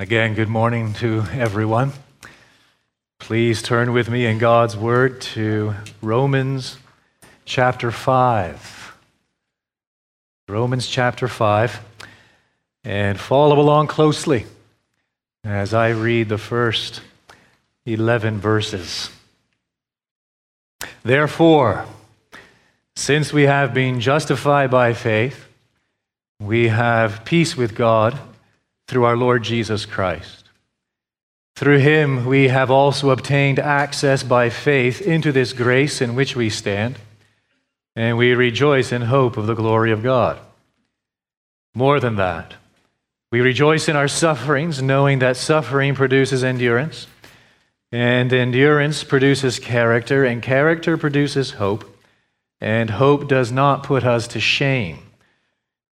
Again, good morning to everyone. Please turn with me in God's Word to Romans chapter 5. Romans chapter 5. And follow along closely as I read the first 11 verses. Therefore, since we have been justified by faith, we have peace with God through our Lord Jesus Christ. Through him we have also obtained access by faith into this grace in which we stand, and we rejoice in hope of the glory of God. More than that, we rejoice in our sufferings, knowing that suffering produces endurance, and endurance produces character, and character produces hope, and hope does not put us to shame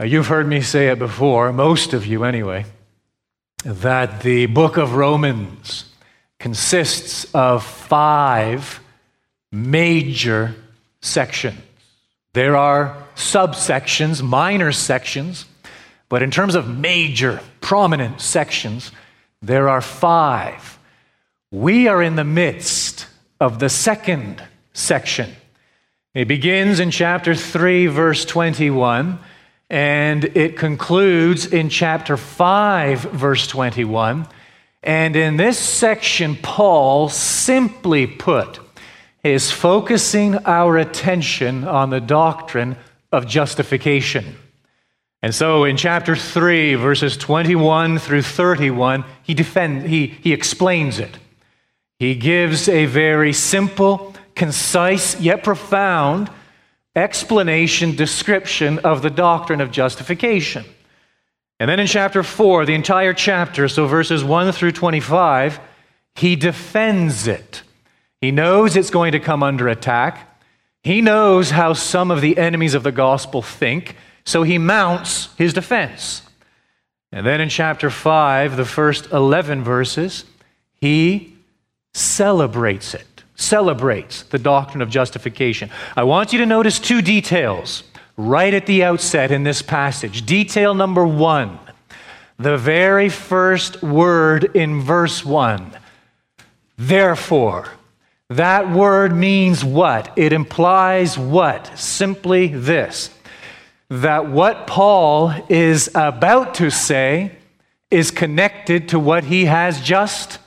You've heard me say it before, most of you anyway, that the book of Romans consists of five major sections. There are subsections, minor sections, but in terms of major, prominent sections, there are five. We are in the midst of the second section. It begins in chapter 3, verse 21 and it concludes in chapter 5, verse 21. And in this section, Paul simply put is focusing our attention on the doctrine of justification. And so in chapter 3, verses 21 through 31, he, defend, he, he explains it. He gives a very simple, concise, yet profound explanation, description of the doctrine of justification. And then in chapter 4, the entire chapter, so verses 1 through 25, he defends it. He knows it's going to come under attack. He knows how some of the enemies of the gospel think, so he mounts his defense. And then in chapter 5, the first 11 verses, he celebrates it celebrates the doctrine of justification. I want you to notice two details right at the outset in this passage. Detail number one the very first word in verse 1. Therefore. That word means what? It implies what? Simply this that what Paul is about to say is connected to what he has just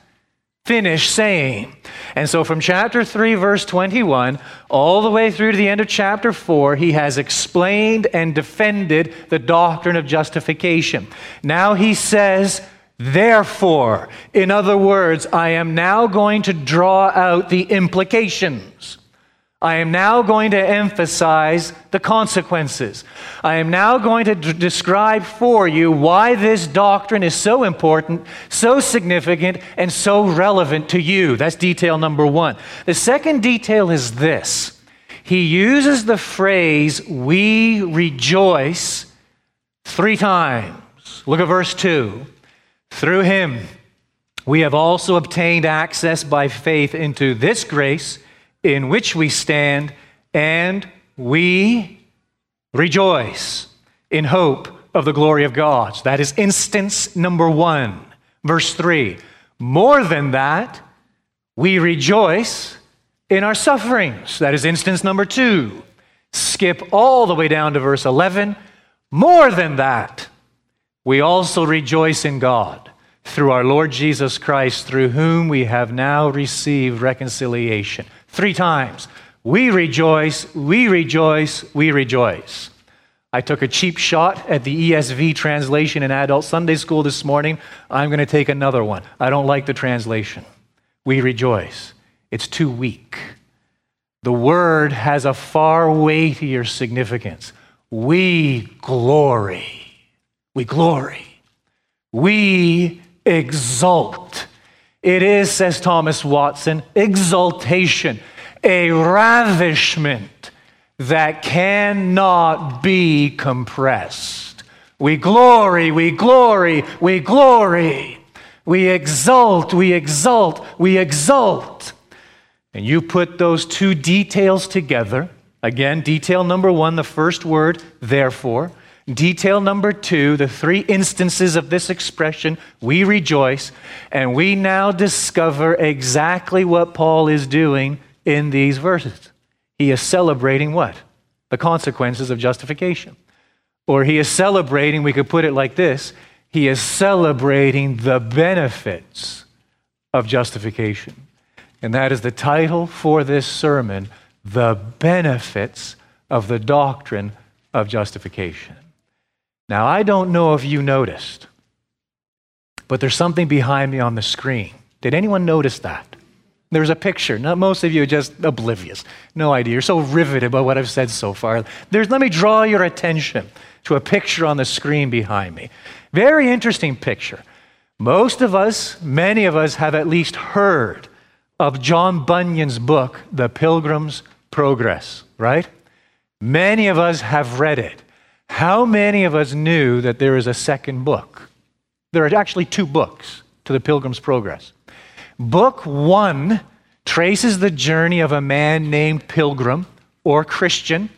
finished saying. And so, from chapter 3, verse 21, all the way through to the end of chapter 4, he has explained and defended the doctrine of justification. Now he says, Therefore, in other words, I am now going to draw out the implications. I am now going to emphasize the consequences. I am now going to d- describe for you why this doctrine is so important, so significant, and so relevant to you. That's detail number one. The second detail is this He uses the phrase, we rejoice, three times. Look at verse 2. Through him, we have also obtained access by faith into this grace in which we stand, and we rejoice in hope of the glory of God. that is instance number one. Verse three. More than that, we rejoice in our sufferings. That is instance number two. Skip all the way down to verse 11. More than that, we also rejoice in God. through our Lord Jesus Christ, through whom we have now received reconciliation. Three times. We rejoice, we rejoice, we rejoice. I took a cheap shot at the ESV translation in adult Sunday school this morning. I'm going to take another one. I don't like the translation. We rejoice. It's too weak. The word has a far weightier significance. We glory. We glory. We exult. It is, says Thomas Watson, exaltation, a ravishment that cannot be compressed. We glory, we glory, we glory. We exult, we exult, we exult. And you put those two details together. Again, detail number one, the first word, therefore. Detail number two, the three instances of this expression, we rejoice. And we now discover exactly what Paul is doing in these verses. He is celebrating what? The consequences of justification. Or he is celebrating, we could put it like this he is celebrating the benefits of justification. And that is the title for this sermon The Benefits of the Doctrine of Justification. Now, I don't know if you noticed, but there's something behind me on the screen. Did anyone notice that? There's a picture. Most of you are just oblivious. No idea. You're so riveted by what I've said so far. There's, let me draw your attention to a picture on the screen behind me. Very interesting picture. Most of us, many of us, have at least heard of John Bunyan's book, The Pilgrim's Progress, right? Many of us have read it. How many of us knew that there is a second book? There are actually two books to The Pilgrim's Progress. Book one traces the journey of a man named Pilgrim or Christian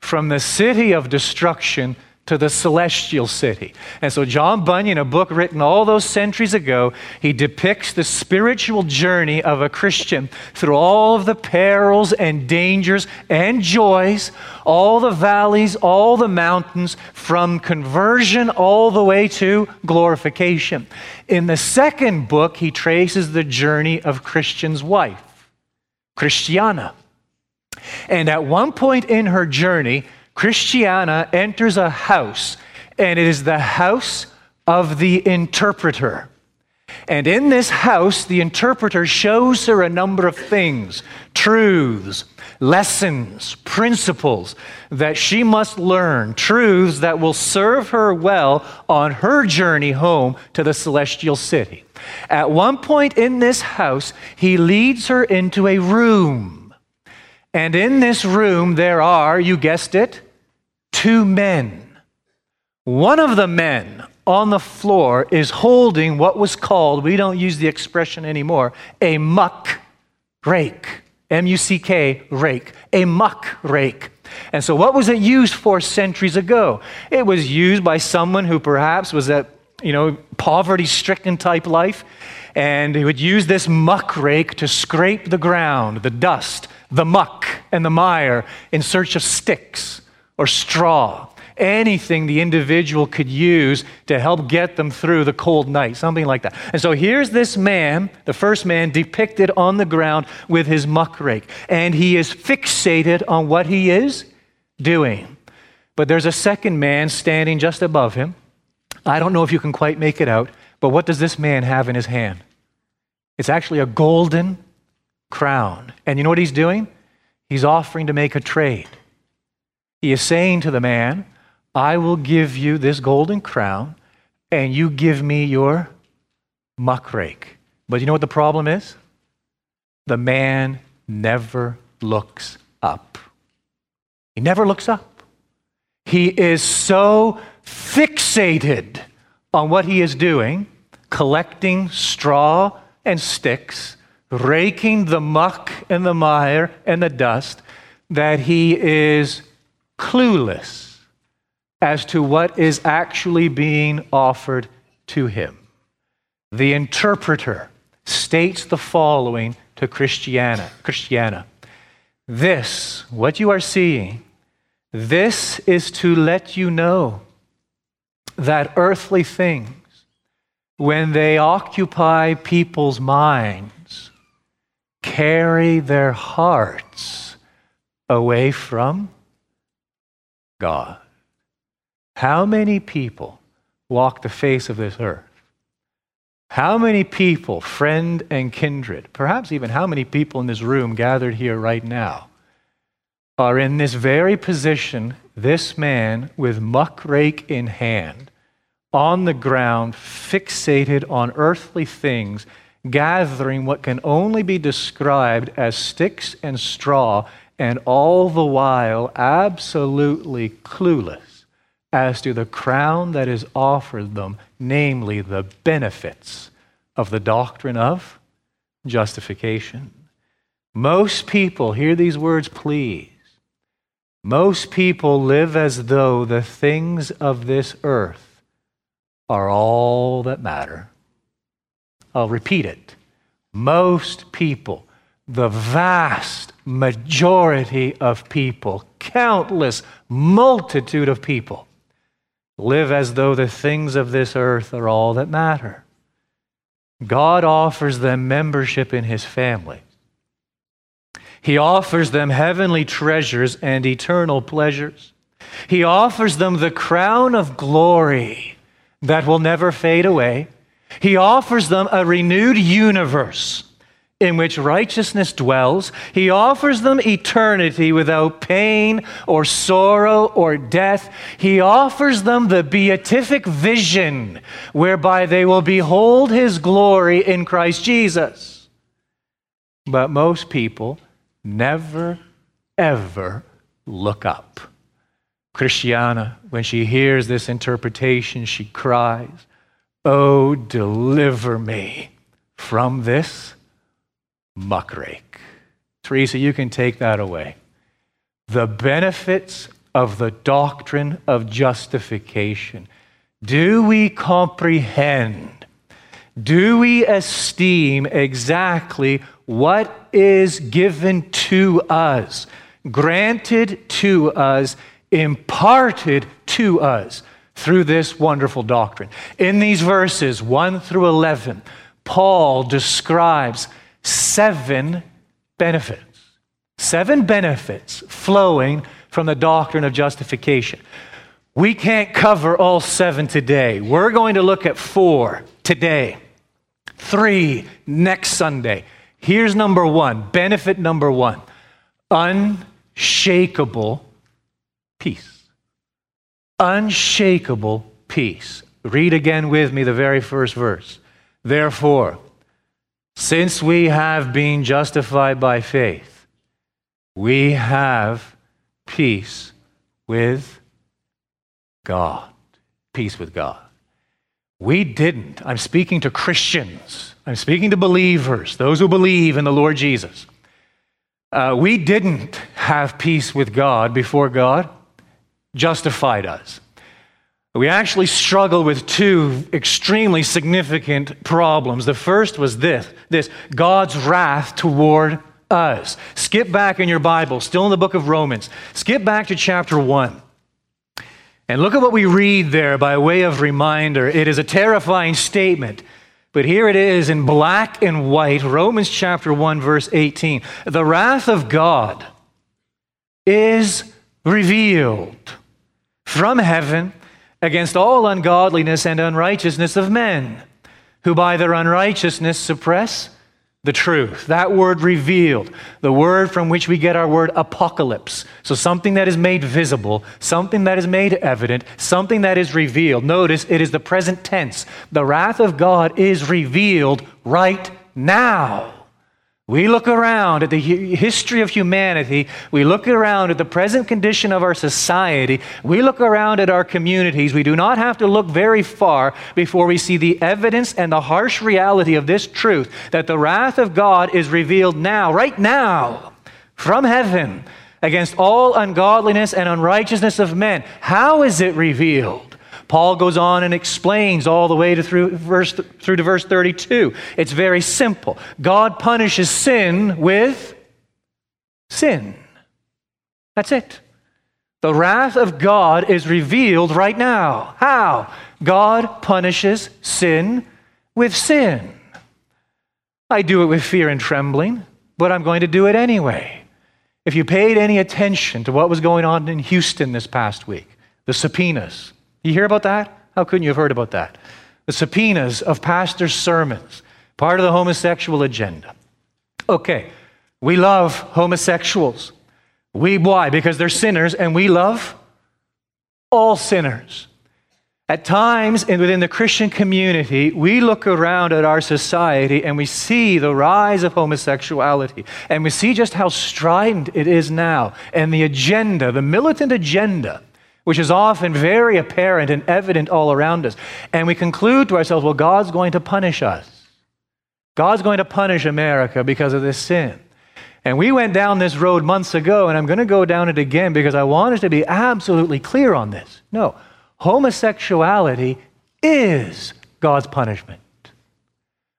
from the city of destruction to the celestial city. And so, John Bunyan, a book written all those centuries ago, he depicts the spiritual journey of a Christian through all of the perils and dangers and joys, all the valleys, all the mountains, from conversion all the way to glorification. In the second book, he traces the journey of Christian's wife, Christiana. And at one point in her journey, Christiana enters a house, and it is the house of the interpreter. And in this house, the interpreter shows her a number of things truths, lessons, principles that she must learn, truths that will serve her well on her journey home to the celestial city. At one point in this house, he leads her into a room. And in this room, there are, you guessed it, two men. One of the men on the floor is holding what was called, we don't use the expression anymore, a muck rake. M U C K, rake. A muck rake. And so, what was it used for centuries ago? It was used by someone who perhaps was a you know, poverty stricken type life. And he would use this muck rake to scrape the ground, the dust, the muck, and the mire in search of sticks or straw. Anything the individual could use to help get them through the cold night, something like that. And so here's this man, the first man, depicted on the ground with his muck rake. And he is fixated on what he is doing. But there's a second man standing just above him. I don't know if you can quite make it out, but what does this man have in his hand? It's actually a golden crown. And you know what he's doing? He's offering to make a trade. He is saying to the man, I will give you this golden crown, and you give me your muckrake. But you know what the problem is? The man never looks up. He never looks up. He is so fixated on what he is doing, collecting straw and sticks, raking the muck and the mire and the dust, that he is clueless as to what is actually being offered to him. The interpreter states the following to Christiana. Christiana. This, what you are seeing, this is to let you know that earthly things, when they occupy people's minds, carry their hearts away from God. How many people walk the face of this earth? How many people, friend and kindred, perhaps even how many people in this room gathered here right now, are in this very position, this man with muckrake in hand, on the ground, fixated on earthly things, gathering what can only be described as sticks and straw, and all the while absolutely clueless as to the crown that is offered them, namely the benefits of the doctrine of justification. Most people, hear these words, please. Most people live as though the things of this earth are all that matter. I'll repeat it. Most people, the vast majority of people, countless multitude of people, live as though the things of this earth are all that matter. God offers them membership in his family. He offers them heavenly treasures and eternal pleasures. He offers them the crown of glory that will never fade away. He offers them a renewed universe in which righteousness dwells. He offers them eternity without pain or sorrow or death. He offers them the beatific vision whereby they will behold his glory in Christ Jesus. But most people never, ever look up. Christiana, when she hears this interpretation, she cries, Oh, deliver me from this muckrake. Teresa, you can take that away. The benefits of the doctrine of justification. Do we comprehend? Do we esteem exactly what is given to us, granted to us, imparted to us through this wonderful doctrine? In these verses, 1 through 11, Paul describes seven benefits. Seven benefits flowing from the doctrine of justification. We can't cover all seven today. We're going to look at four today, three next Sunday. Here's number one benefit number one unshakable peace. Unshakable peace. Read again with me the very first verse. Therefore, since we have been justified by faith, we have peace with God. Peace with God. We didn't. I'm speaking to Christians. I'm speaking to believers, those who believe in the Lord Jesus. Uh, we didn't have peace with God before God justified us. We actually struggled with two extremely significant problems. The first was this, this God's wrath toward us. Skip back in your Bible, still in the book of Romans. Skip back to chapter 1. And look at what we read there by way of reminder. It is a terrifying statement. But here it is in black and white, Romans chapter 1, verse 18. The wrath of God is revealed from heaven against all ungodliness and unrighteousness of men, who by their unrighteousness suppress the truth. That word revealed, the word from which we get our word apocalypse. So something that is made visible, something that is made evident, something that is revealed. Notice it is the present tense. The wrath of God is revealed right now. We look around at the history of humanity. We look around at the present condition of our society. We look around at our communities. We do not have to look very far before we see the evidence and the harsh reality of this truth that the wrath of God is revealed now, right now, from heaven against all ungodliness and unrighteousness of men. How is it revealed? Paul goes on and explains all the way to through, verse, through to verse 32. It's very simple. God punishes sin with sin. That's it. The wrath of God is revealed right now. How? God punishes sin with sin. I do it with fear and trembling, but I'm going to do it anyway. If you paid any attention to what was going on in Houston this past week, the subpoenas, you hear about that? How couldn't you have heard about that? The subpoenas of pastors' sermons, part of the homosexual agenda. Okay, we love homosexuals. We, why? Because they're sinners and we love all sinners. At times, and within the Christian community, we look around at our society and we see the rise of homosexuality. And we see just how strident it is now. And the agenda, the militant agenda, which is often very apparent and evident all around us. And we conclude to ourselves, well, God's going to punish us. God's going to punish America because of this sin. And we went down this road months ago, and I'm going to go down it again because I want us to be absolutely clear on this. No, homosexuality is God's punishment.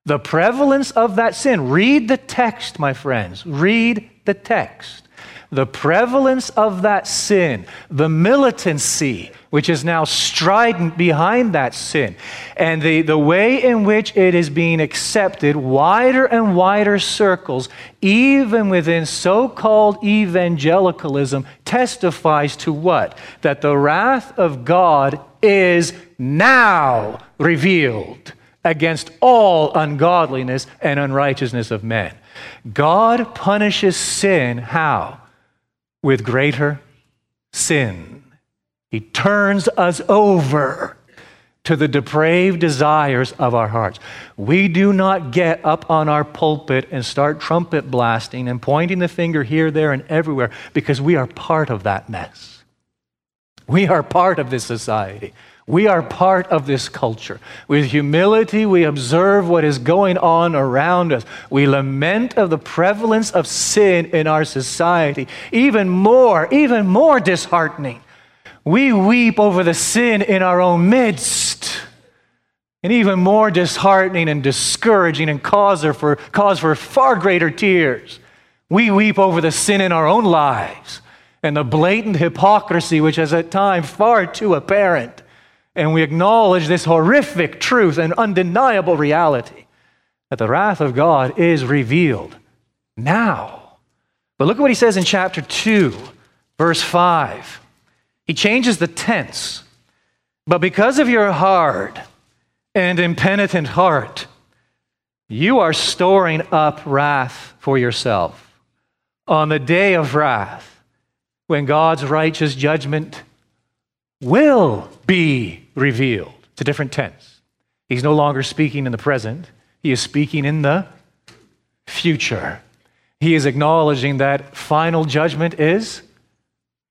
The prevalence of that sin, read the text, my friends, read the text the prevalence of that sin, the militancy, which is now strident behind that sin, and the, the way in which it is being accepted, wider and wider circles, even within so called evangelicalism, testifies to what? That the wrath of God is now revealed against all ungodliness and unrighteousness of men. God punishes sin how? With greater sin. He turns us over to the depraved desires of our hearts. We do not get up on our pulpit and start trumpet blasting and pointing the finger here, there, and everywhere because we are part of that mess. We are part of this society. We are part of this culture. With humility, we observe what is going on around us. We lament of the prevalence of sin in our society. Even more, even more disheartening, we weep over the sin in our own midst. And even more disheartening and discouraging and cause for, cause for far greater tears, we weep over the sin in our own lives and the blatant hypocrisy which is at times far too apparent and we acknowledge this horrific truth and undeniable reality that the wrath of God is revealed now. But look at what he says in chapter 2, verse 5. He changes the tense. But because of your hard and impenitent heart, you are storing up wrath for yourself on the day of wrath when God's righteous judgment will be revealed. It's a different tense. He's no longer speaking in the present, he is speaking in the future. He is acknowledging that final judgment is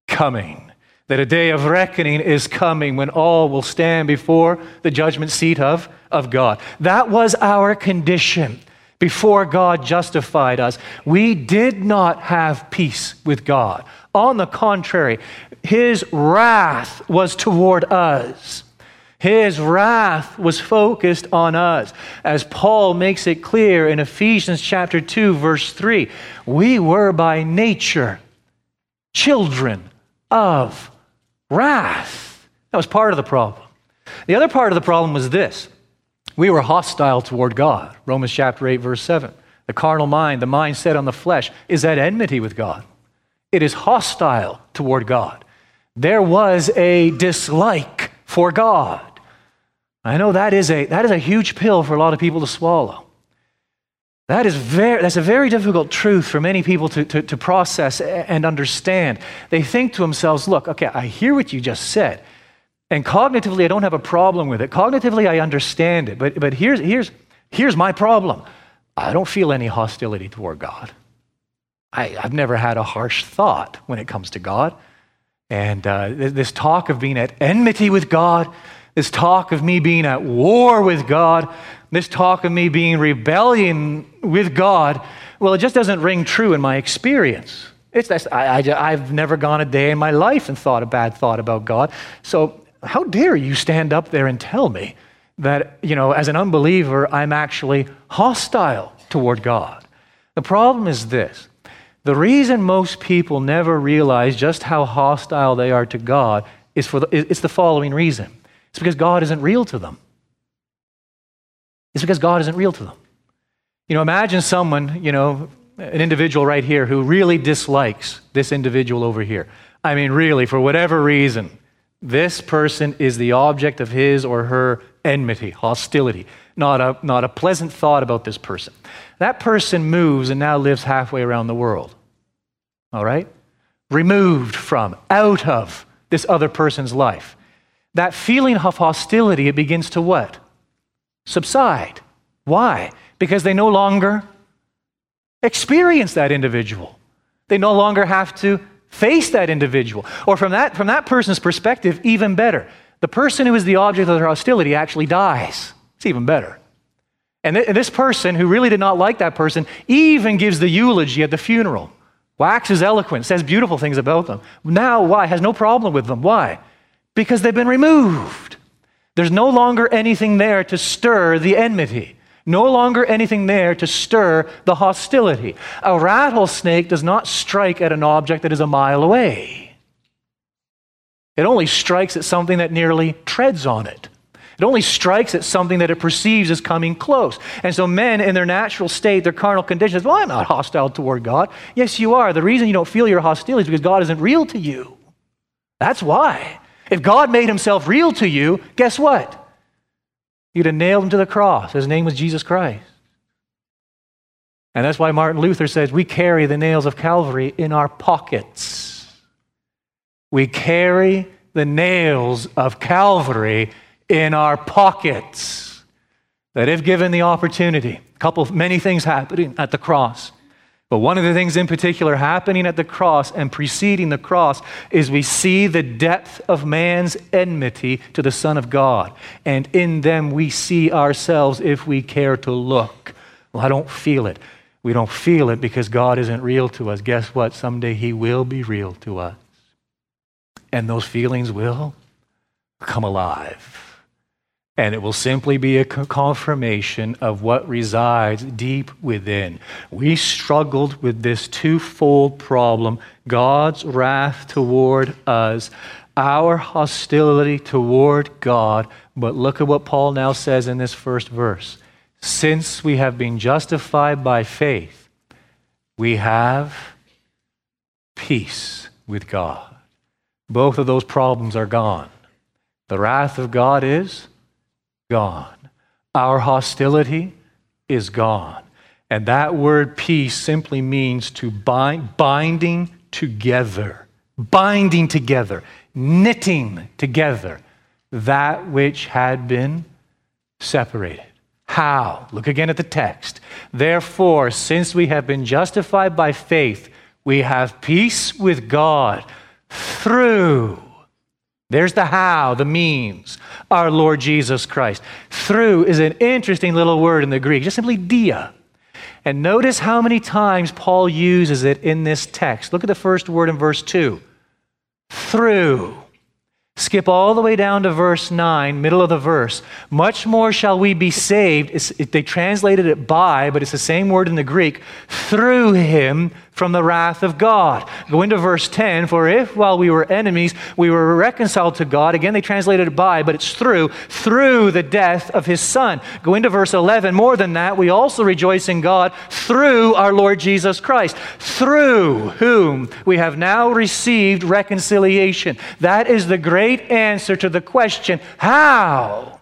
coming, that a day of reckoning is coming when all will stand before the judgment seat of, of God. That was our condition before God justified us. We did not have peace with God. On the contrary, his wrath was toward us. His wrath was focused on us. As Paul makes it clear in Ephesians chapter 2 verse 3, we were by nature children of wrath. That was part of the problem. The other part of the problem was this. We were hostile toward God. Romans chapter 8 verse 7. The carnal mind, the mind set on the flesh, is at enmity with God. It is hostile toward God there was a dislike for God. I know that is a, that is a huge pill for a lot of people to swallow. That is very, that's a very difficult truth for many people to, to, to process and understand. They think to themselves, look, okay, I hear what you just said. And cognitively, I don't have a problem with it. Cognitively, I understand it. But, but here's, here's, here's my problem I don't feel any hostility toward God. I, I've never had a harsh thought when it comes to God. And uh, this talk of being at enmity with God, this talk of me being at war with God, this talk of me being rebellion with God, well, it just doesn't ring true in my experience. It's, I, I, I've never gone a day in my life and thought a bad thought about God. So, how dare you stand up there and tell me that, you know, as an unbeliever, I'm actually hostile toward God? The problem is this the reason most people never realize just how hostile they are to God is for the, it's the following reason it's because God isn't real to them. It's because God isn't real to them. You know, imagine someone, you know, an individual right here who really dislikes this individual over here. I mean, really, for whatever reason, this person is the object of his or her enmity, hostility, not a, not a pleasant thought about this person. That person moves and now lives halfway around the world. All right? Removed from, out of this other person's life. That feeling of hostility, it begins to what? Subside. Why? Because they no longer experience that individual. They no longer have to face that individual. Or from that, from that person's perspective, even better. The person who is the object of their hostility actually dies. It's even better. And, th- and this person who really did not like that person even gives the eulogy at the funeral, waxes eloquent, says beautiful things about them. Now, why? Has no problem with them. Why? Because they've been removed. There's no longer anything there to stir the enmity. No longer anything there to stir the hostility. A rattlesnake does not strike at an object that is a mile away. It only strikes at something that nearly treads on it. It only strikes at something that it perceives as coming close. And so, men in their natural state, their carnal conditions, well, I'm not hostile toward God. Yes, you are. The reason you don't feel your hostility is because God isn't real to you. That's why. If God made himself real to you, guess what? You'd have nailed him to the cross. His name was Jesus Christ. And that's why Martin Luther says we carry the nails of Calvary in our pockets. We carry the nails of Calvary in our pockets. That if given the opportunity, a couple, of many things happening at the cross. But one of the things in particular happening at the cross and preceding the cross is we see the depth of man's enmity to the Son of God. And in them we see ourselves if we care to look. Well, I don't feel it. We don't feel it because God isn't real to us. Guess what? Someday He will be real to us. And those feelings will come alive. And it will simply be a confirmation of what resides deep within. We struggled with this twofold problem God's wrath toward us, our hostility toward God. But look at what Paul now says in this first verse. Since we have been justified by faith, we have peace with God. Both of those problems are gone. The wrath of God is gone. Our hostility is gone. And that word peace simply means to bind, binding together, binding together, knitting together that which had been separated. How? Look again at the text. Therefore, since we have been justified by faith, we have peace with God through there's the how, the means, our Lord Jesus Christ. Through is an interesting little word in the Greek, just simply dia. And notice how many times Paul uses it in this text. Look at the first word in verse 2 through. Skip all the way down to verse 9, middle of the verse. Much more shall we be saved. It, they translated it by, but it's the same word in the Greek. Through him from the wrath of God. Go into verse 10. For if while we were enemies, we were reconciled to God, again they translated it by, but it's through, through the death of his son. Go into verse 11. More than that, we also rejoice in God through our Lord Jesus Christ, through whom we have now received reconciliation. That is the great answer to the question how?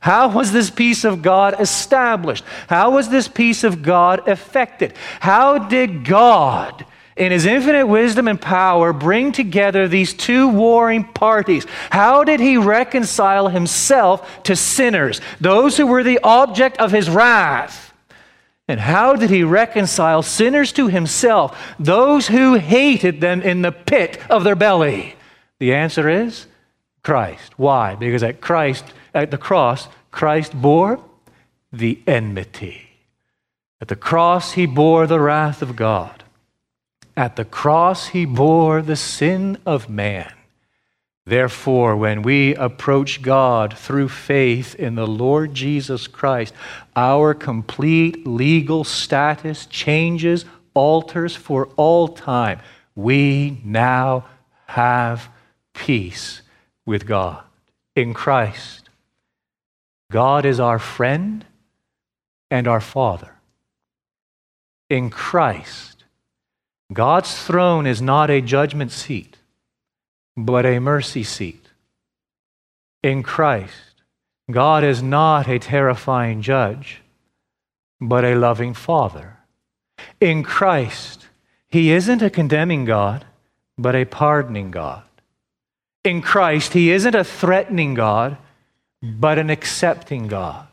How was this peace of God established? How was this peace of God effected? How did God, in his infinite wisdom and power, bring together these two warring parties? How did he reconcile himself to sinners, those who were the object of his wrath? And how did he reconcile sinners to himself, those who hated them in the pit of their belly? The answer is Christ. Why? Because at Christ, at the cross, Christ bore the enmity. At the cross, he bore the wrath of God. At the cross, he bore the sin of man. Therefore, when we approach God through faith in the Lord Jesus Christ, our complete legal status changes, alters for all time. We now have peace with God in Christ. God is our friend, and our Father. In Christ, God's throne is not a judgment seat, but a mercy seat. In Christ, God is not a terrifying judge, but a loving Father. In Christ, He isn't a condemning God, but a pardoning God. In Christ, He isn't a threatening God, but an accepting God.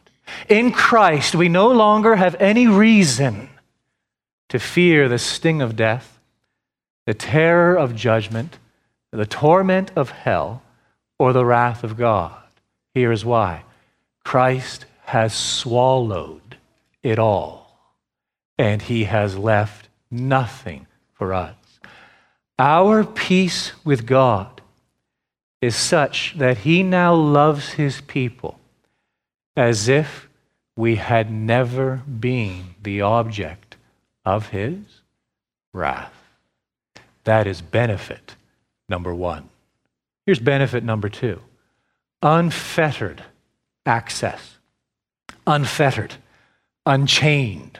In Christ, we no longer have any reason to fear the sting of death, the terror of judgment, the torment of hell, or the wrath of God. Here is why Christ has swallowed it all, and he has left nothing for us. Our peace with God is such that he now loves his people as if we had never been the object of his wrath. That is benefit number one. Here's benefit number two unfettered access, unfettered, unchained.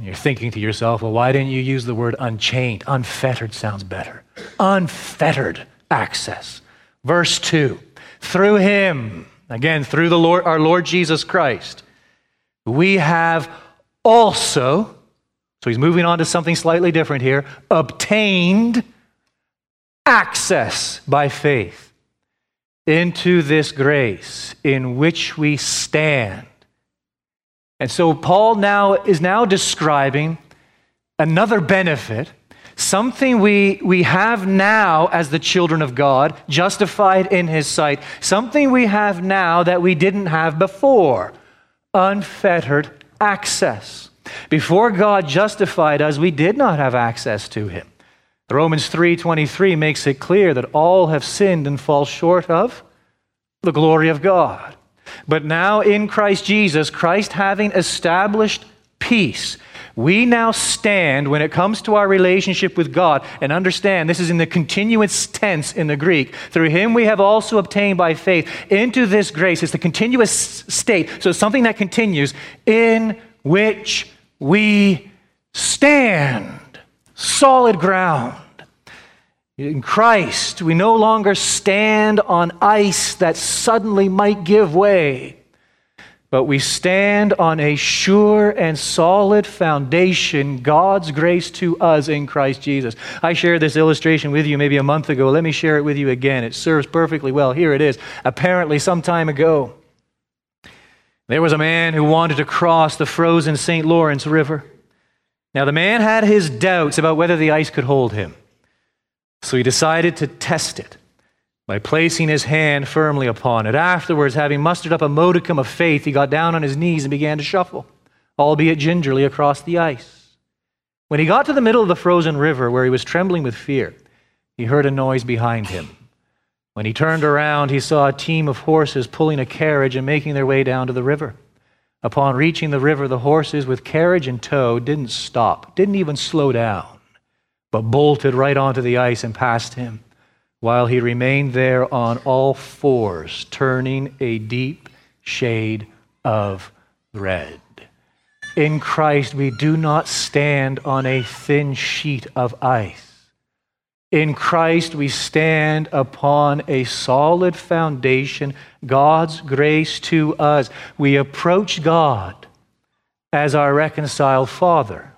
You're thinking to yourself, well, why didn't you use the word unchained? Unfettered sounds better. Unfettered access. Verse 2 Through him, again, through the Lord, our Lord Jesus Christ, we have also, so he's moving on to something slightly different here, obtained access by faith into this grace in which we stand. And so Paul now is now describing another benefit Something we, we have now as the children of God, justified in His sight. Something we have now that we didn't have before unfettered access. Before God justified us, we did not have access to Him. Romans 3:23 makes it clear that all have sinned and fall short of the glory of God. But now in Christ Jesus, Christ having established peace we now stand when it comes to our relationship with God and understand this is in the continuous tense in the Greek. Through him we have also obtained by faith into this grace. It's the continuous state. So it's something that continues in which we stand. Solid ground. In Christ, we no longer stand on ice that suddenly might give way but we stand on a sure and solid foundation, God's grace to us in Christ Jesus. I shared this illustration with you maybe a month ago. Let me share it with you again. It serves perfectly well. Here it is. Apparently, some time ago, there was a man who wanted to cross the frozen St. Lawrence River. Now, the man had his doubts about whether the ice could hold him, so he decided to test it by placing his hand firmly upon it. Afterwards, having mustered up a modicum of faith, he got down on his knees and began to shuffle, albeit gingerly, across the ice. When he got to the middle of the frozen river, where he was trembling with fear, he heard a noise behind him. When he turned around, he saw a team of horses pulling a carriage and making their way down to the river. Upon reaching the river, the horses, with carriage in tow, didn't stop, didn't even slow down, but bolted right onto the ice and past him while he remained there on all fours, turning a deep shade of red. In Christ, we do not stand on a thin sheet of ice. In Christ, we stand upon a solid foundation, God's grace to us. We approach God as our reconciled Father.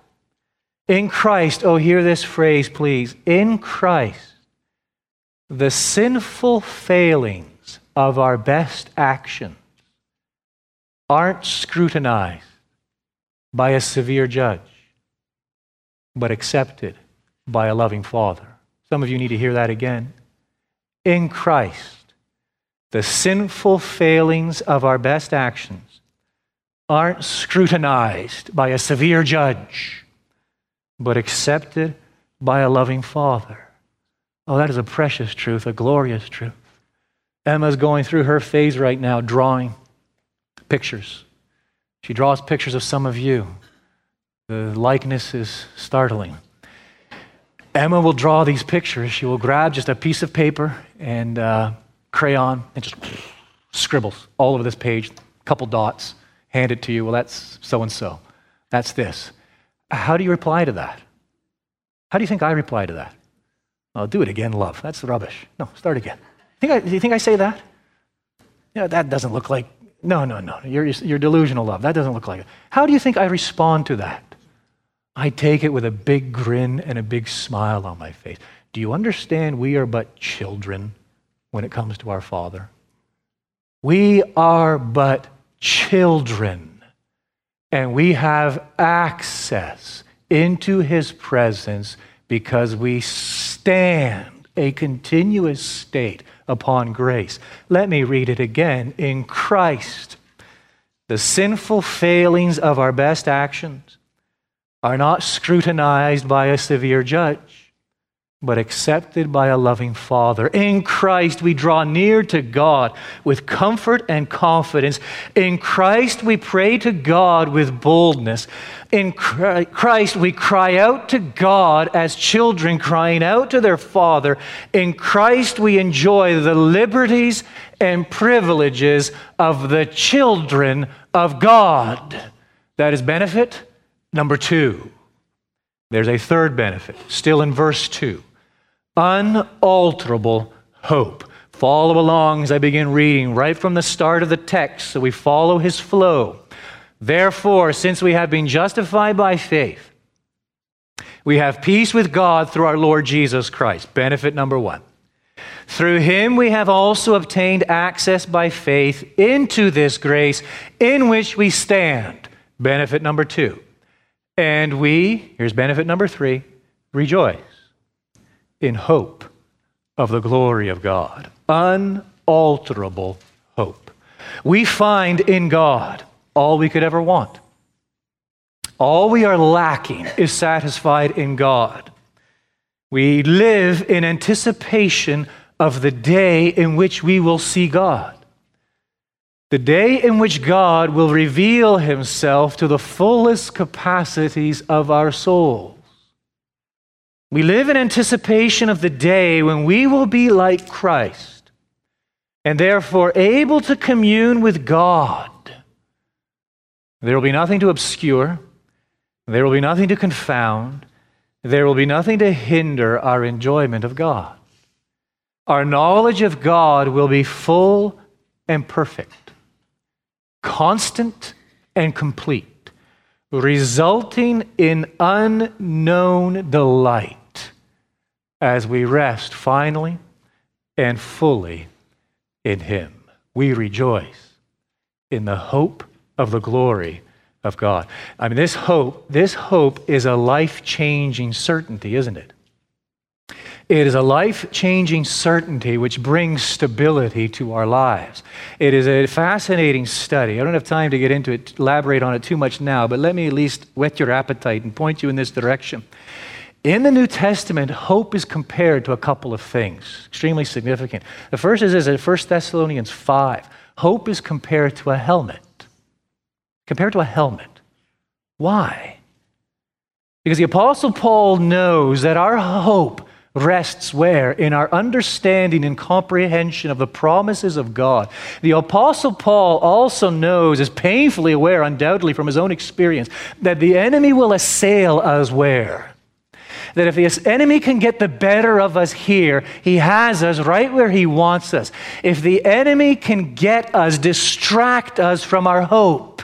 In Christ, oh, hear this phrase, please. In Christ, the sinful failings of our best actions aren't scrutinized by a severe judge, but accepted by a loving Father. Some of you need to hear that again. In Christ, the sinful failings of our best actions aren't scrutinized by a severe judge, but accepted by a loving Father. Oh, that is a precious truth, a glorious truth. Emma's going through her phase right now, drawing pictures. She draws pictures of some of you. The likeness is startling. Emma will draw these pictures. She will grab just a piece of paper and uh, crayon and just scribbles all over this page, a couple dots, hand it to you. Well, that's so and so. That's this. How do you reply to that? How do you think I reply to that? I'll do it again, love. That's rubbish. No, start again. Think I, do you think I say that? Yeah, that doesn't look like. No, no, no. You're, you're delusional, love. That doesn't look like it. How do you think I respond to that? I take it with a big grin and a big smile on my face. Do you understand we are but children when it comes to our Father? We are but children, and we have access into His presence because we stand a continuous state upon grace. Let me read it again. In Christ, the sinful failings of our best actions are not scrutinized by a severe judge but accepted by a loving Father. In Christ, we draw near to God with comfort and confidence. In Christ, we pray to God with boldness. In Christ, we cry out to God as children crying out to their Father. In Christ, we enjoy the liberties and privileges of the children of God. That is benefit number two. There's a third benefit, still in verse 2 unalterable hope. Follow along as I begin reading right from the start of the text so we follow his flow. Therefore, since we have been justified by faith, we have peace with God through our Lord Jesus Christ. Benefit number one. Through him we have also obtained access by faith into this grace in which we stand. Benefit number two. And we, here's benefit number three, rejoice in hope of the glory of God. Unalterable hope. We find in God all we could ever want. All we are lacking is satisfied in God. We live in anticipation of the day in which we will see God. The day in which God will reveal himself to the fullest capacities of our soul. We live in anticipation of the day when we will be like Christ and therefore able to commune with God. There will be nothing to obscure, there will be nothing to confound, there will be nothing to hinder our enjoyment of God. Our knowledge of God will be full and perfect, constant and complete, resulting in unknown delight as we rest finally and fully in Him. We rejoice in the hope of the glory of God. I mean, this hope, this hope is a life changing certainty, isn't it? It is a life changing certainty which brings stability to our lives. It is a fascinating study. I don't have time to get into it, elaborate on it too much now, but let me at least whet your appetite and point you in this direction. In the New Testament, hope is compared to a couple of things, extremely significant. The first is, is in 1 Thessalonians 5. Hope is compared to a helmet. Compared to a helmet. Why? Because the Apostle Paul knows that our hope rests where? In our understanding and comprehension of the promises of God. The Apostle Paul also knows, is painfully aware, undoubtedly from his own experience, that the enemy will assail us where? That if the enemy can get the better of us here, he has us right where he wants us. If the enemy can get us, distract us from our hope,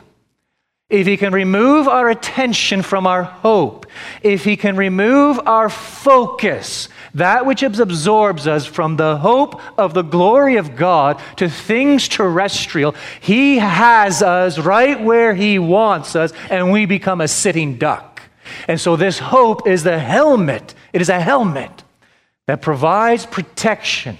if he can remove our attention from our hope, if he can remove our focus, that which absorbs us from the hope of the glory of God to things terrestrial, he has us right where he wants us, and we become a sitting duck. And so this hope is the helmet. It is a helmet that provides protection.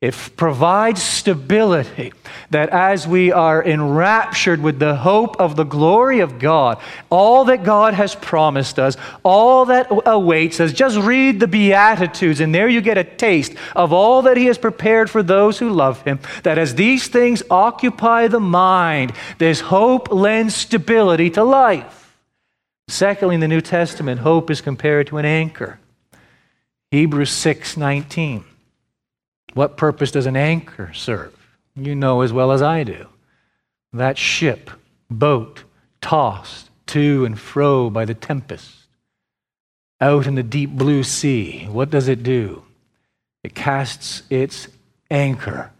It provides stability that as we are enraptured with the hope of the glory of God, all that God has promised us, all that awaits us, just read the Beatitudes, and there you get a taste of all that He has prepared for those who love Him. That as these things occupy the mind, this hope lends stability to life. Secondly, in the New Testament, hope is compared to an anchor. Hebrews 6:19. What purpose does an anchor serve? You know as well as I do. That ship boat tossed to and fro by the tempest. Out in the deep blue sea, what does it do? It casts its anchor.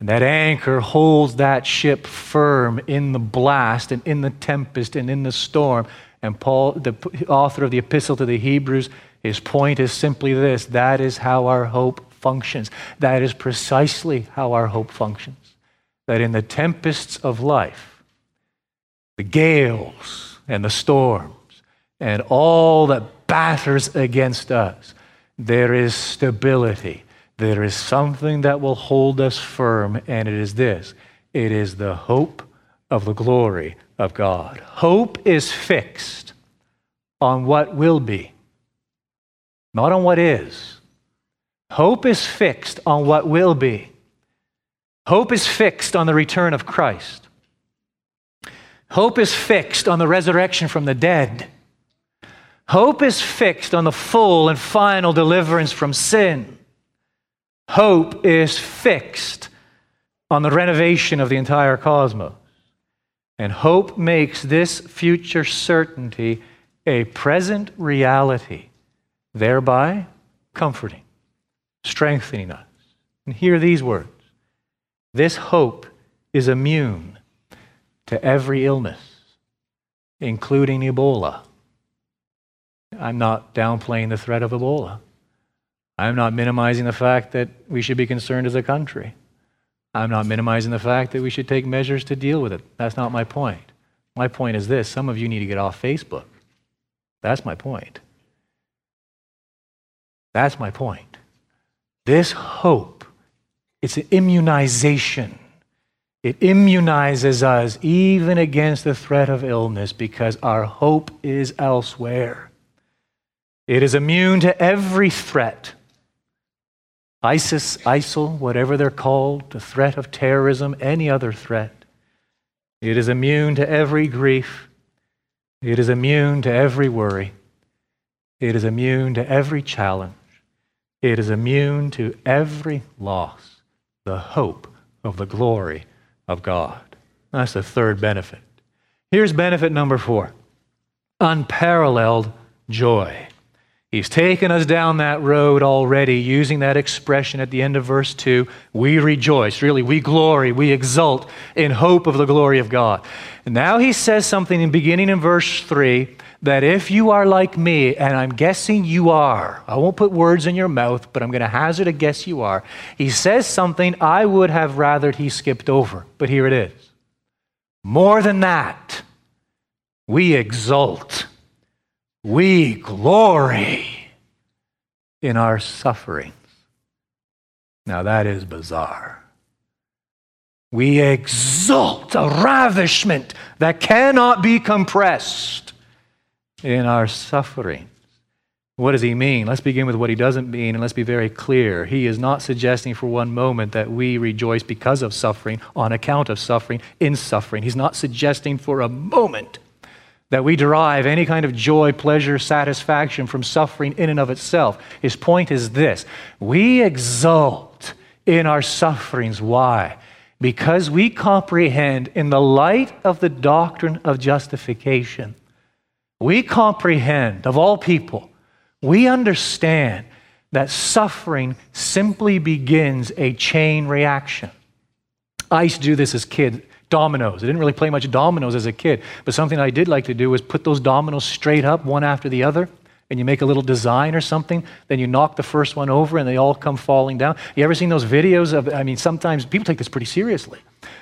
And that anchor holds that ship firm in the blast and in the tempest and in the storm. And Paul, the author of the epistle to the Hebrews, his point is simply this that is how our hope functions. That is precisely how our hope functions. That in the tempests of life, the gales and the storms, and all that batters against us, there is stability. There is something that will hold us firm, and it is this it is the hope of the glory of God. Hope is fixed on what will be, not on what is. Hope is fixed on what will be. Hope is fixed on the return of Christ. Hope is fixed on the resurrection from the dead. Hope is fixed on the full and final deliverance from sin. Hope is fixed on the renovation of the entire cosmos. And hope makes this future certainty a present reality, thereby comforting, strengthening us. And hear these words this hope is immune to every illness, including Ebola. I'm not downplaying the threat of Ebola. I'm not minimizing the fact that we should be concerned as a country. I'm not minimizing the fact that we should take measures to deal with it. That's not my point. My point is this some of you need to get off Facebook. That's my point. That's my point. This hope, it's an immunization. It immunizes us even against the threat of illness because our hope is elsewhere. It is immune to every threat. ISIS, ISIL, whatever they're called, the threat of terrorism, any other threat. It is immune to every grief. It is immune to every worry. It is immune to every challenge. It is immune to every loss, the hope of the glory of God. That's the third benefit. Here's benefit number four unparalleled joy. He's taken us down that road already using that expression at the end of verse 2. We rejoice, really, we glory, we exult in hope of the glory of God. And now he says something in beginning in verse 3 that if you are like me, and I'm guessing you are, I won't put words in your mouth, but I'm going to hazard a guess you are. He says something I would have rathered he skipped over, but here it is. More than that, we exult we glory in our sufferings. Now that is bizarre. We exult a ravishment that cannot be compressed in our suffering. What does he mean? Let's begin with what he doesn't mean, and let's be very clear. He is not suggesting for one moment that we rejoice because of suffering, on account of suffering, in suffering. He's not suggesting for a moment that we derive any kind of joy, pleasure, satisfaction from suffering in and of itself. His point is this we exult in our sufferings. Why? Because we comprehend, in the light of the doctrine of justification, we comprehend, of all people, we understand that suffering simply begins a chain reaction. I used to do this as kid dominoes. I didn't really play much dominoes as a kid, but something I did like to do was put those dominoes straight up, one after the other, and you make a little design or something. Then you knock the first one over, and they all come falling down. You ever seen those videos of? I mean, sometimes people take this pretty seriously.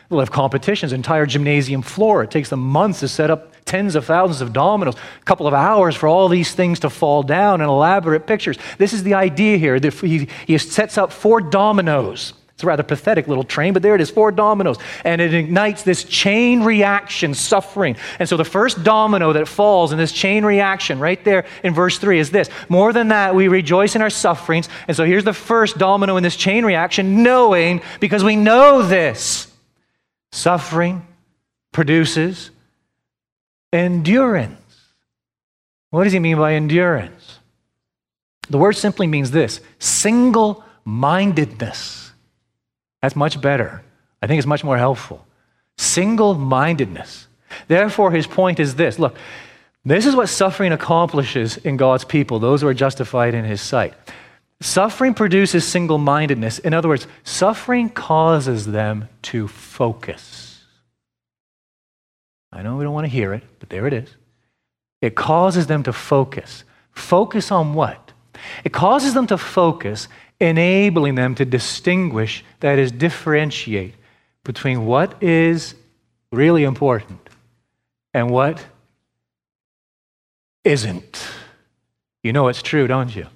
They'll have competitions, entire gymnasium floor. It takes them months to set up tens of thousands of dominoes, a couple of hours for all these things to fall down and elaborate pictures. This is the idea here. He, he sets up four dominoes it's a rather pathetic little train, but there it is, four dominoes. And it ignites this chain reaction, suffering. And so the first domino that falls in this chain reaction, right there in verse 3, is this More than that, we rejoice in our sufferings. And so here's the first domino in this chain reaction, knowing, because we know this, suffering produces endurance. What does he mean by endurance? The word simply means this single mindedness. That's much better. I think it's much more helpful. Single mindedness. Therefore, his point is this look, this is what suffering accomplishes in God's people, those who are justified in his sight. Suffering produces single mindedness. In other words, suffering causes them to focus. I know we don't want to hear it, but there it is. It causes them to focus. Focus on what? It causes them to focus, enabling them to distinguish, that is, differentiate between what is really important and what isn't. You know it's true, don't you?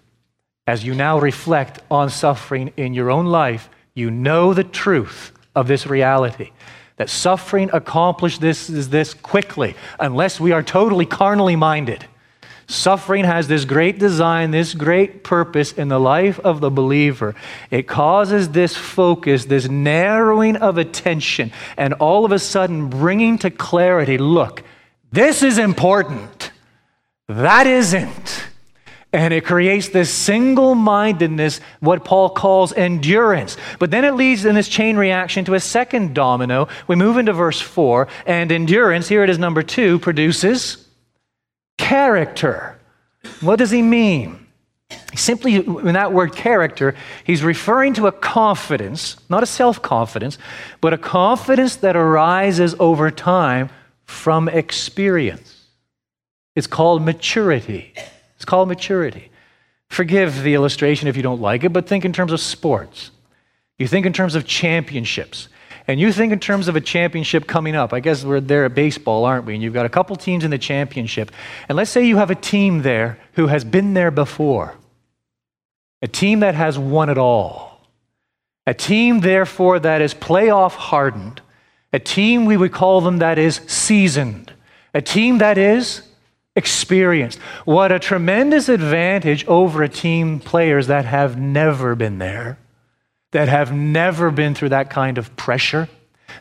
As you now reflect on suffering in your own life, you know the truth of this reality. That suffering accomplished this is this quickly, unless we are totally carnally minded. Suffering has this great design, this great purpose in the life of the believer. It causes this focus, this narrowing of attention, and all of a sudden bringing to clarity look, this is important. That isn't. And it creates this single mindedness, what Paul calls endurance. But then it leads in this chain reaction to a second domino. We move into verse 4, and endurance, here it is number two, produces character. What does he mean? Simply, in that word character, he's referring to a confidence, not a self confidence, but a confidence that arises over time from experience. It's called maturity. It's called maturity. Forgive the illustration if you don't like it, but think in terms of sports. You think in terms of championships. And you think in terms of a championship coming up. I guess we're there at baseball, aren't we? And you've got a couple teams in the championship. And let's say you have a team there who has been there before, a team that has won it all, a team, therefore, that is playoff hardened, a team we would call them that is seasoned, a team that is experienced. What a tremendous advantage over a team players that have never been there that have never been through that kind of pressure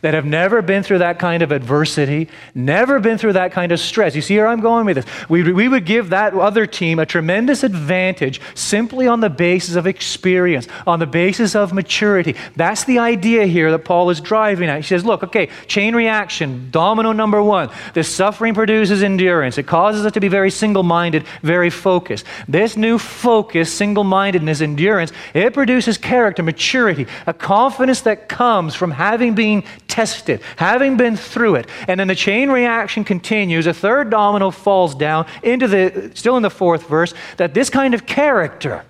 that have never been through that kind of adversity, never been through that kind of stress. You see where I'm going with this? We, we would give that other team a tremendous advantage simply on the basis of experience, on the basis of maturity. That's the idea here that Paul is driving at. He says, look, okay, chain reaction, domino number one. The suffering produces endurance. It causes us to be very single minded, very focused. This new focus, single mindedness, endurance, it produces character, maturity, a confidence that comes from having been tested, having been through it. And then the chain reaction continues. A third domino falls down into the, still in the fourth verse, that this kind of character,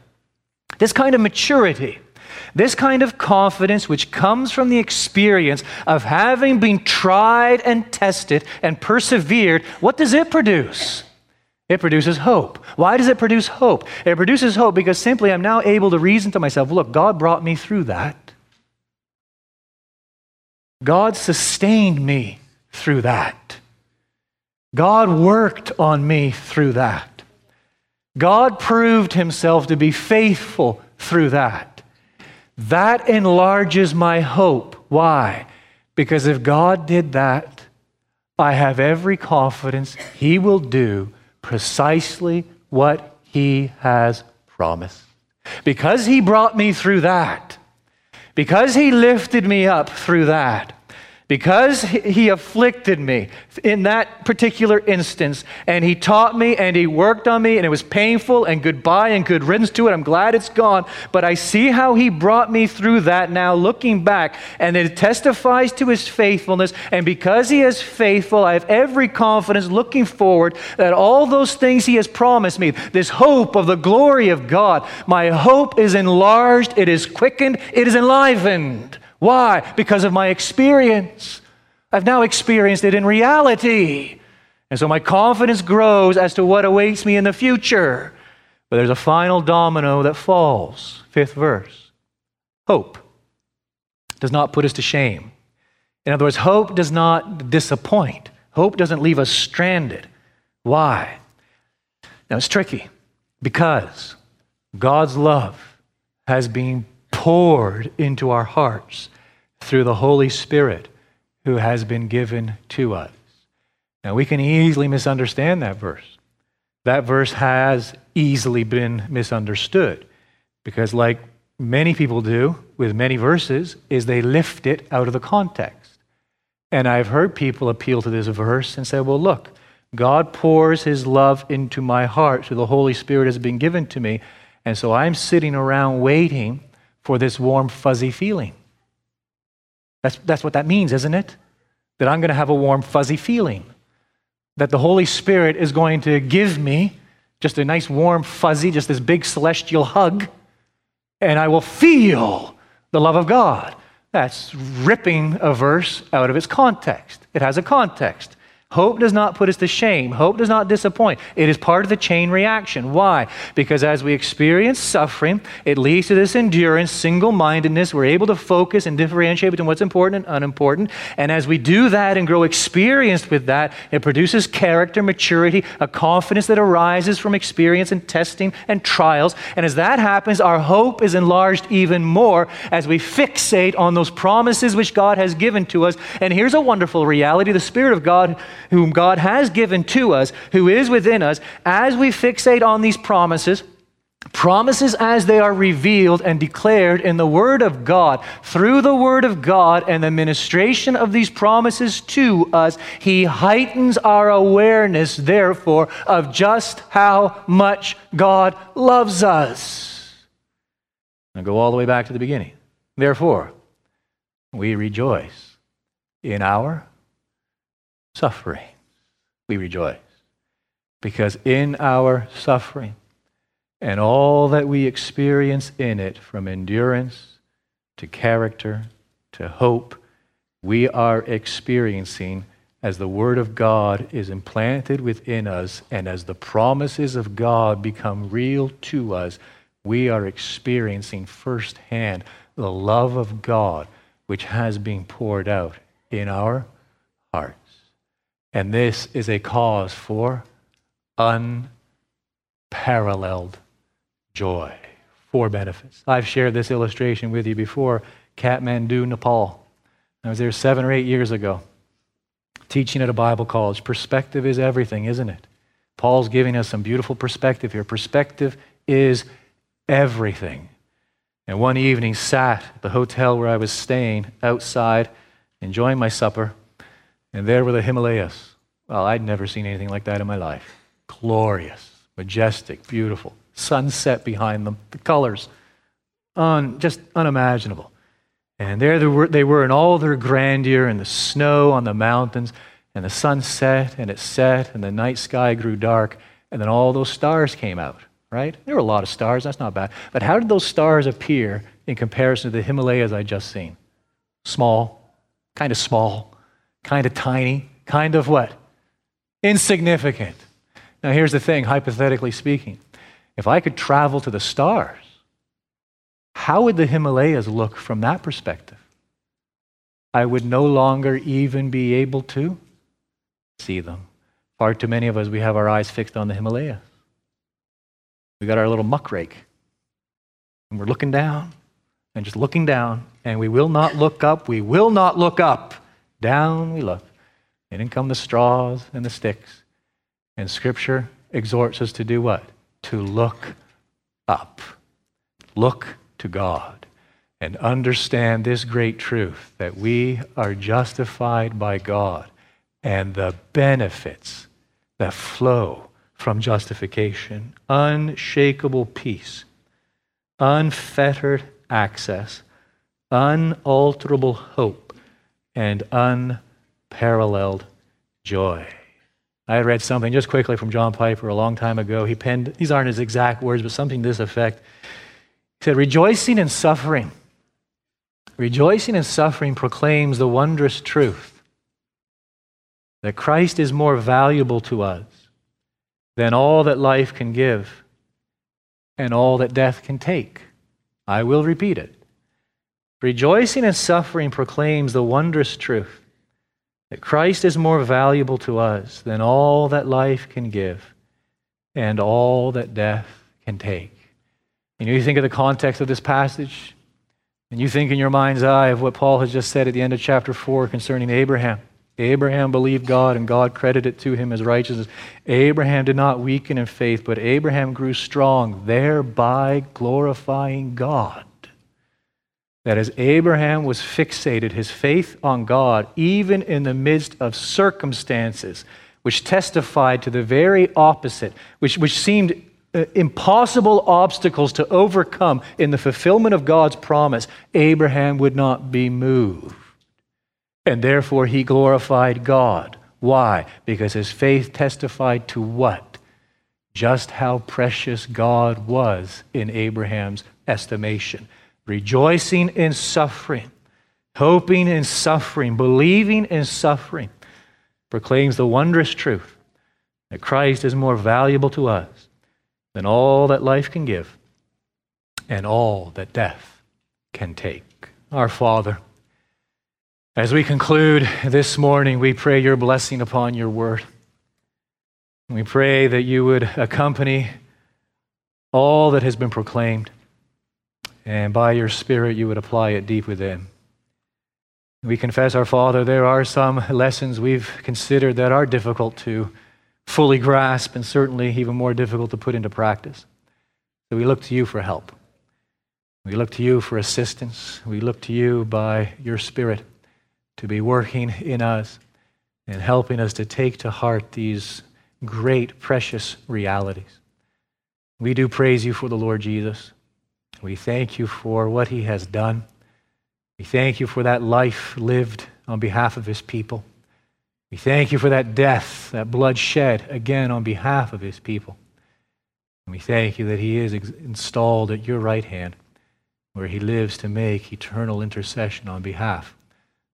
this kind of maturity, this kind of confidence, which comes from the experience of having been tried and tested and persevered, what does it produce? It produces hope. Why does it produce hope? It produces hope because simply I'm now able to reason to myself, look, God brought me through that. God sustained me through that. God worked on me through that. God proved himself to be faithful through that. That enlarges my hope. Why? Because if God did that, I have every confidence he will do precisely what he has promised. Because he brought me through that, because he lifted me up through that, because he afflicted me in that particular instance, and he taught me and he worked on me, and it was painful and goodbye and good riddance to it. I'm glad it's gone. But I see how he brought me through that now, looking back, and it testifies to his faithfulness. And because he is faithful, I have every confidence looking forward that all those things he has promised me, this hope of the glory of God, my hope is enlarged, it is quickened, it is enlivened. Why? Because of my experience. I've now experienced it in reality. And so my confidence grows as to what awaits me in the future. But there's a final domino that falls. Fifth verse. Hope does not put us to shame. In other words, hope does not disappoint. Hope doesn't leave us stranded. Why? Now it's tricky because God's love has been poured into our hearts through the Holy Spirit who has been given to us. Now, we can easily misunderstand that verse. That verse has easily been misunderstood because, like many people do with many verses, is they lift it out of the context. And I've heard people appeal to this verse and say, well, look, God pours his love into my heart through the Holy Spirit has been given to me. And so I'm sitting around waiting for this warm, fuzzy feeling. That's, that's what that means, isn't it? That I'm going to have a warm, fuzzy feeling. That the Holy Spirit is going to give me just a nice, warm, fuzzy, just this big celestial hug, and I will feel the love of God. That's ripping a verse out of its context. It has a context. Hope does not put us to shame. Hope does not disappoint. It is part of the chain reaction. Why? Because as we experience suffering, it leads to this endurance, single mindedness. We're able to focus and differentiate between what's important and unimportant. And as we do that and grow experienced with that, it produces character, maturity, a confidence that arises from experience and testing and trials. And as that happens, our hope is enlarged even more as we fixate on those promises which God has given to us. And here's a wonderful reality the Spirit of God whom God has given to us, who is within us, as we fixate on these promises, promises as they are revealed and declared in the Word of God, through the Word of God and the ministration of these promises to us, He heightens our awareness, therefore, of just how much God loves us. Now go all the way back to the beginning. Therefore, we rejoice in our suffering, we rejoice. Because in our suffering and all that we experience in it, from endurance to character to hope, we are experiencing as the Word of God is implanted within us and as the promises of God become real to us, we are experiencing firsthand the love of God which has been poured out in our hearts. And this is a cause for unparalleled joy. Four benefits. I've shared this illustration with you before Kathmandu, Nepal. I was there seven or eight years ago teaching at a Bible college. Perspective is everything, isn't it? Paul's giving us some beautiful perspective here. Perspective is everything. And one evening, sat at the hotel where I was staying outside, enjoying my supper, and there were the Himalayas. Well, I'd never seen anything like that in my life. Glorious, majestic, beautiful. Sunset behind them, the colors, un, just unimaginable. And there they were, they were in all their grandeur, and the snow on the mountains, and the sun set, and it set, and the night sky grew dark, and then all those stars came out, right? There were a lot of stars, that's not bad. But how did those stars appear in comparison to the Himalayas I'd just seen? Small, kind of small kind of tiny, kind of what? Insignificant. Now, here's the thing, hypothetically speaking. If I could travel to the stars, how would the Himalayas look from that perspective? I would no longer even be able to see them. Far too many of us, we have our eyes fixed on the Himalayas. We got our little muck rake, and we're looking down and just looking down, and we will not look up. We will not look up down we look. And in come the straws and the sticks. And Scripture exhorts us to do what? To look up. Look to God and understand this great truth that we are justified by God and the benefits that flow from justification unshakable peace, unfettered access, unalterable hope and unparalleled joy. I had read something just quickly from John Piper a long time ago. He penned, these aren't his exact words, but something to this effect. He said, Rejoicing in suffering. Rejoicing in suffering proclaims the wondrous truth that Christ is more valuable to us than all that life can give and all that death can take. I will repeat it. Rejoicing and suffering proclaims the wondrous truth that Christ is more valuable to us than all that life can give and all that death can take. You know, you think of the context of this passage, and you think in your mind's eye of what Paul has just said at the end of chapter 4 concerning Abraham. Abraham believed God, and God credited it to him as righteousness. Abraham did not weaken in faith, but Abraham grew strong, thereby glorifying God. That as Abraham was fixated, his faith on God, even in the midst of circumstances which testified to the very opposite, which, which seemed uh, impossible obstacles to overcome in the fulfillment of God's promise, Abraham would not be moved. And therefore he glorified God. Why? Because his faith testified to what? Just how precious God was in Abraham's estimation. Rejoicing in suffering, hoping in suffering, believing in suffering, proclaims the wondrous truth that Christ is more valuable to us than all that life can give and all that death can take. Our Father, as we conclude this morning, we pray your blessing upon your word. We pray that you would accompany all that has been proclaimed, and by your Spirit, you would apply it deep within. We confess, our Father, there are some lessons we've considered that are difficult to fully grasp and certainly even more difficult to put into practice. So we look to you for help. We look to you for assistance. We look to you by your Spirit to be working in us and helping us to take to heart these great, precious realities. We do praise you for the Lord Jesus. We thank you for what he has done. We thank you for that life lived on behalf of his people. We thank you for that death, that blood shed again on behalf of his people. And we thank you that he is installed at your right hand, where he lives to make eternal intercession on behalf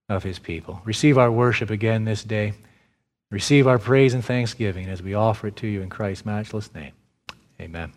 of his people. Receive our worship again this day. Receive our praise and thanksgiving as we offer it to you in Christ's matchless name. Amen.